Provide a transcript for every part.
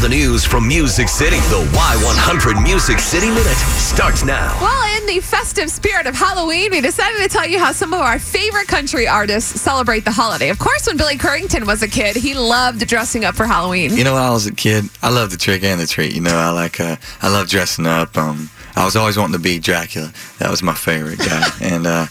the news from Music City. The Y100 Music City Minute starts now. Well, in the festive spirit of Halloween, we decided to tell you how some of our favorite country artists celebrate the holiday. Of course, when Billy Currington was a kid, he loved dressing up for Halloween. You know, when I was a kid, I loved the trick and the treat. You know, I like, uh, I love dressing up. Um, I was always wanting to be Dracula. That was my favorite guy. and uh,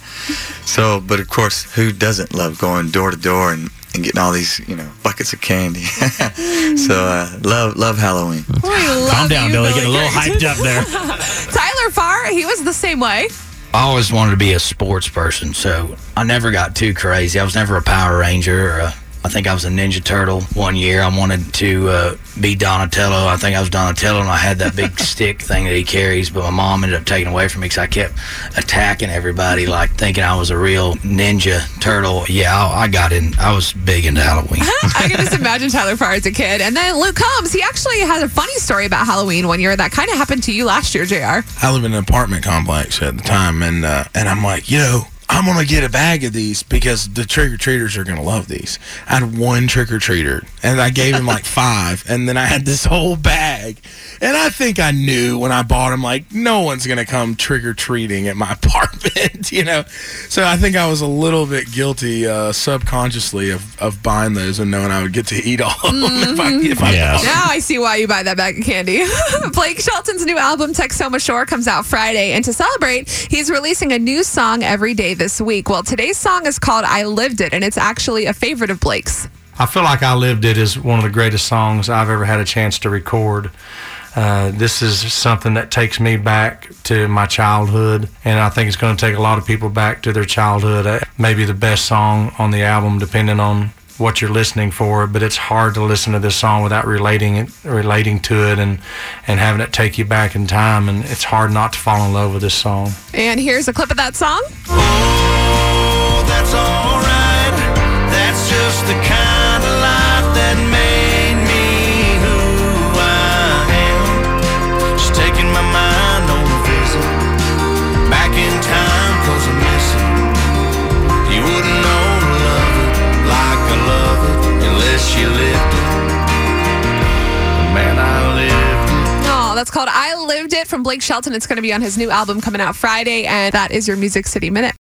so, but of course, who doesn't love going door to door and, and getting all these, you know, buckets of candy? so, uh, love, love Halloween. We love Calm down, you, Billy. Getting a little hyped up there. Tyler Farr, he was the same way. I always wanted to be a sports person, so I never got too crazy. I was never a Power Ranger. Or a, I think I was a Ninja Turtle one year. I wanted to uh, be Donatello. I think I was Donatello, and I had that big stick thing that he carries. But my mom ended up taking away from me because I kept attacking everybody, like thinking I was a real Ninja Turtle. Yeah, I, I got in. I was big into Halloween. I can just imagine Tyler Farr as a kid. And then Luke Combs, he actually had a funny story about Halloween one year that kind of happened to you last year, JR. I live in an apartment complex at the time, and uh, and I'm like, you know, I'm gonna get a bag of these because the trick or treaters are gonna love these. I had one trick or treater, and I gave him like five, and then I had this whole bag, and I think I knew when I bought them, like no one's gonna come trick or treating at my apartment, you know. So I think I was a little bit guilty uh, subconsciously of, of buying those and knowing I would get to eat all of them if I if I Yeah. Now I see why you buy that bag of candy. Blake Shelton's new album, Texoma Shore, comes out Friday. And to celebrate, he's releasing a new song every day this week. Well, today's song is called I Lived It, and it's actually a favorite of Blake's. I feel like I Lived It is one of the greatest songs I've ever had a chance to record. Uh, this is something that takes me back to my childhood, and I think it's going to take a lot of people back to their childhood. Uh, maybe the best song on the album, depending on what you're listening for. But it's hard to listen to this song without relating it, relating to it, and and having it take you back in time. And it's hard not to fall in love with this song. And here's a clip of that song. It from Blake Shelton. It's going to be on his new album coming out Friday. And that is your Music City Minute.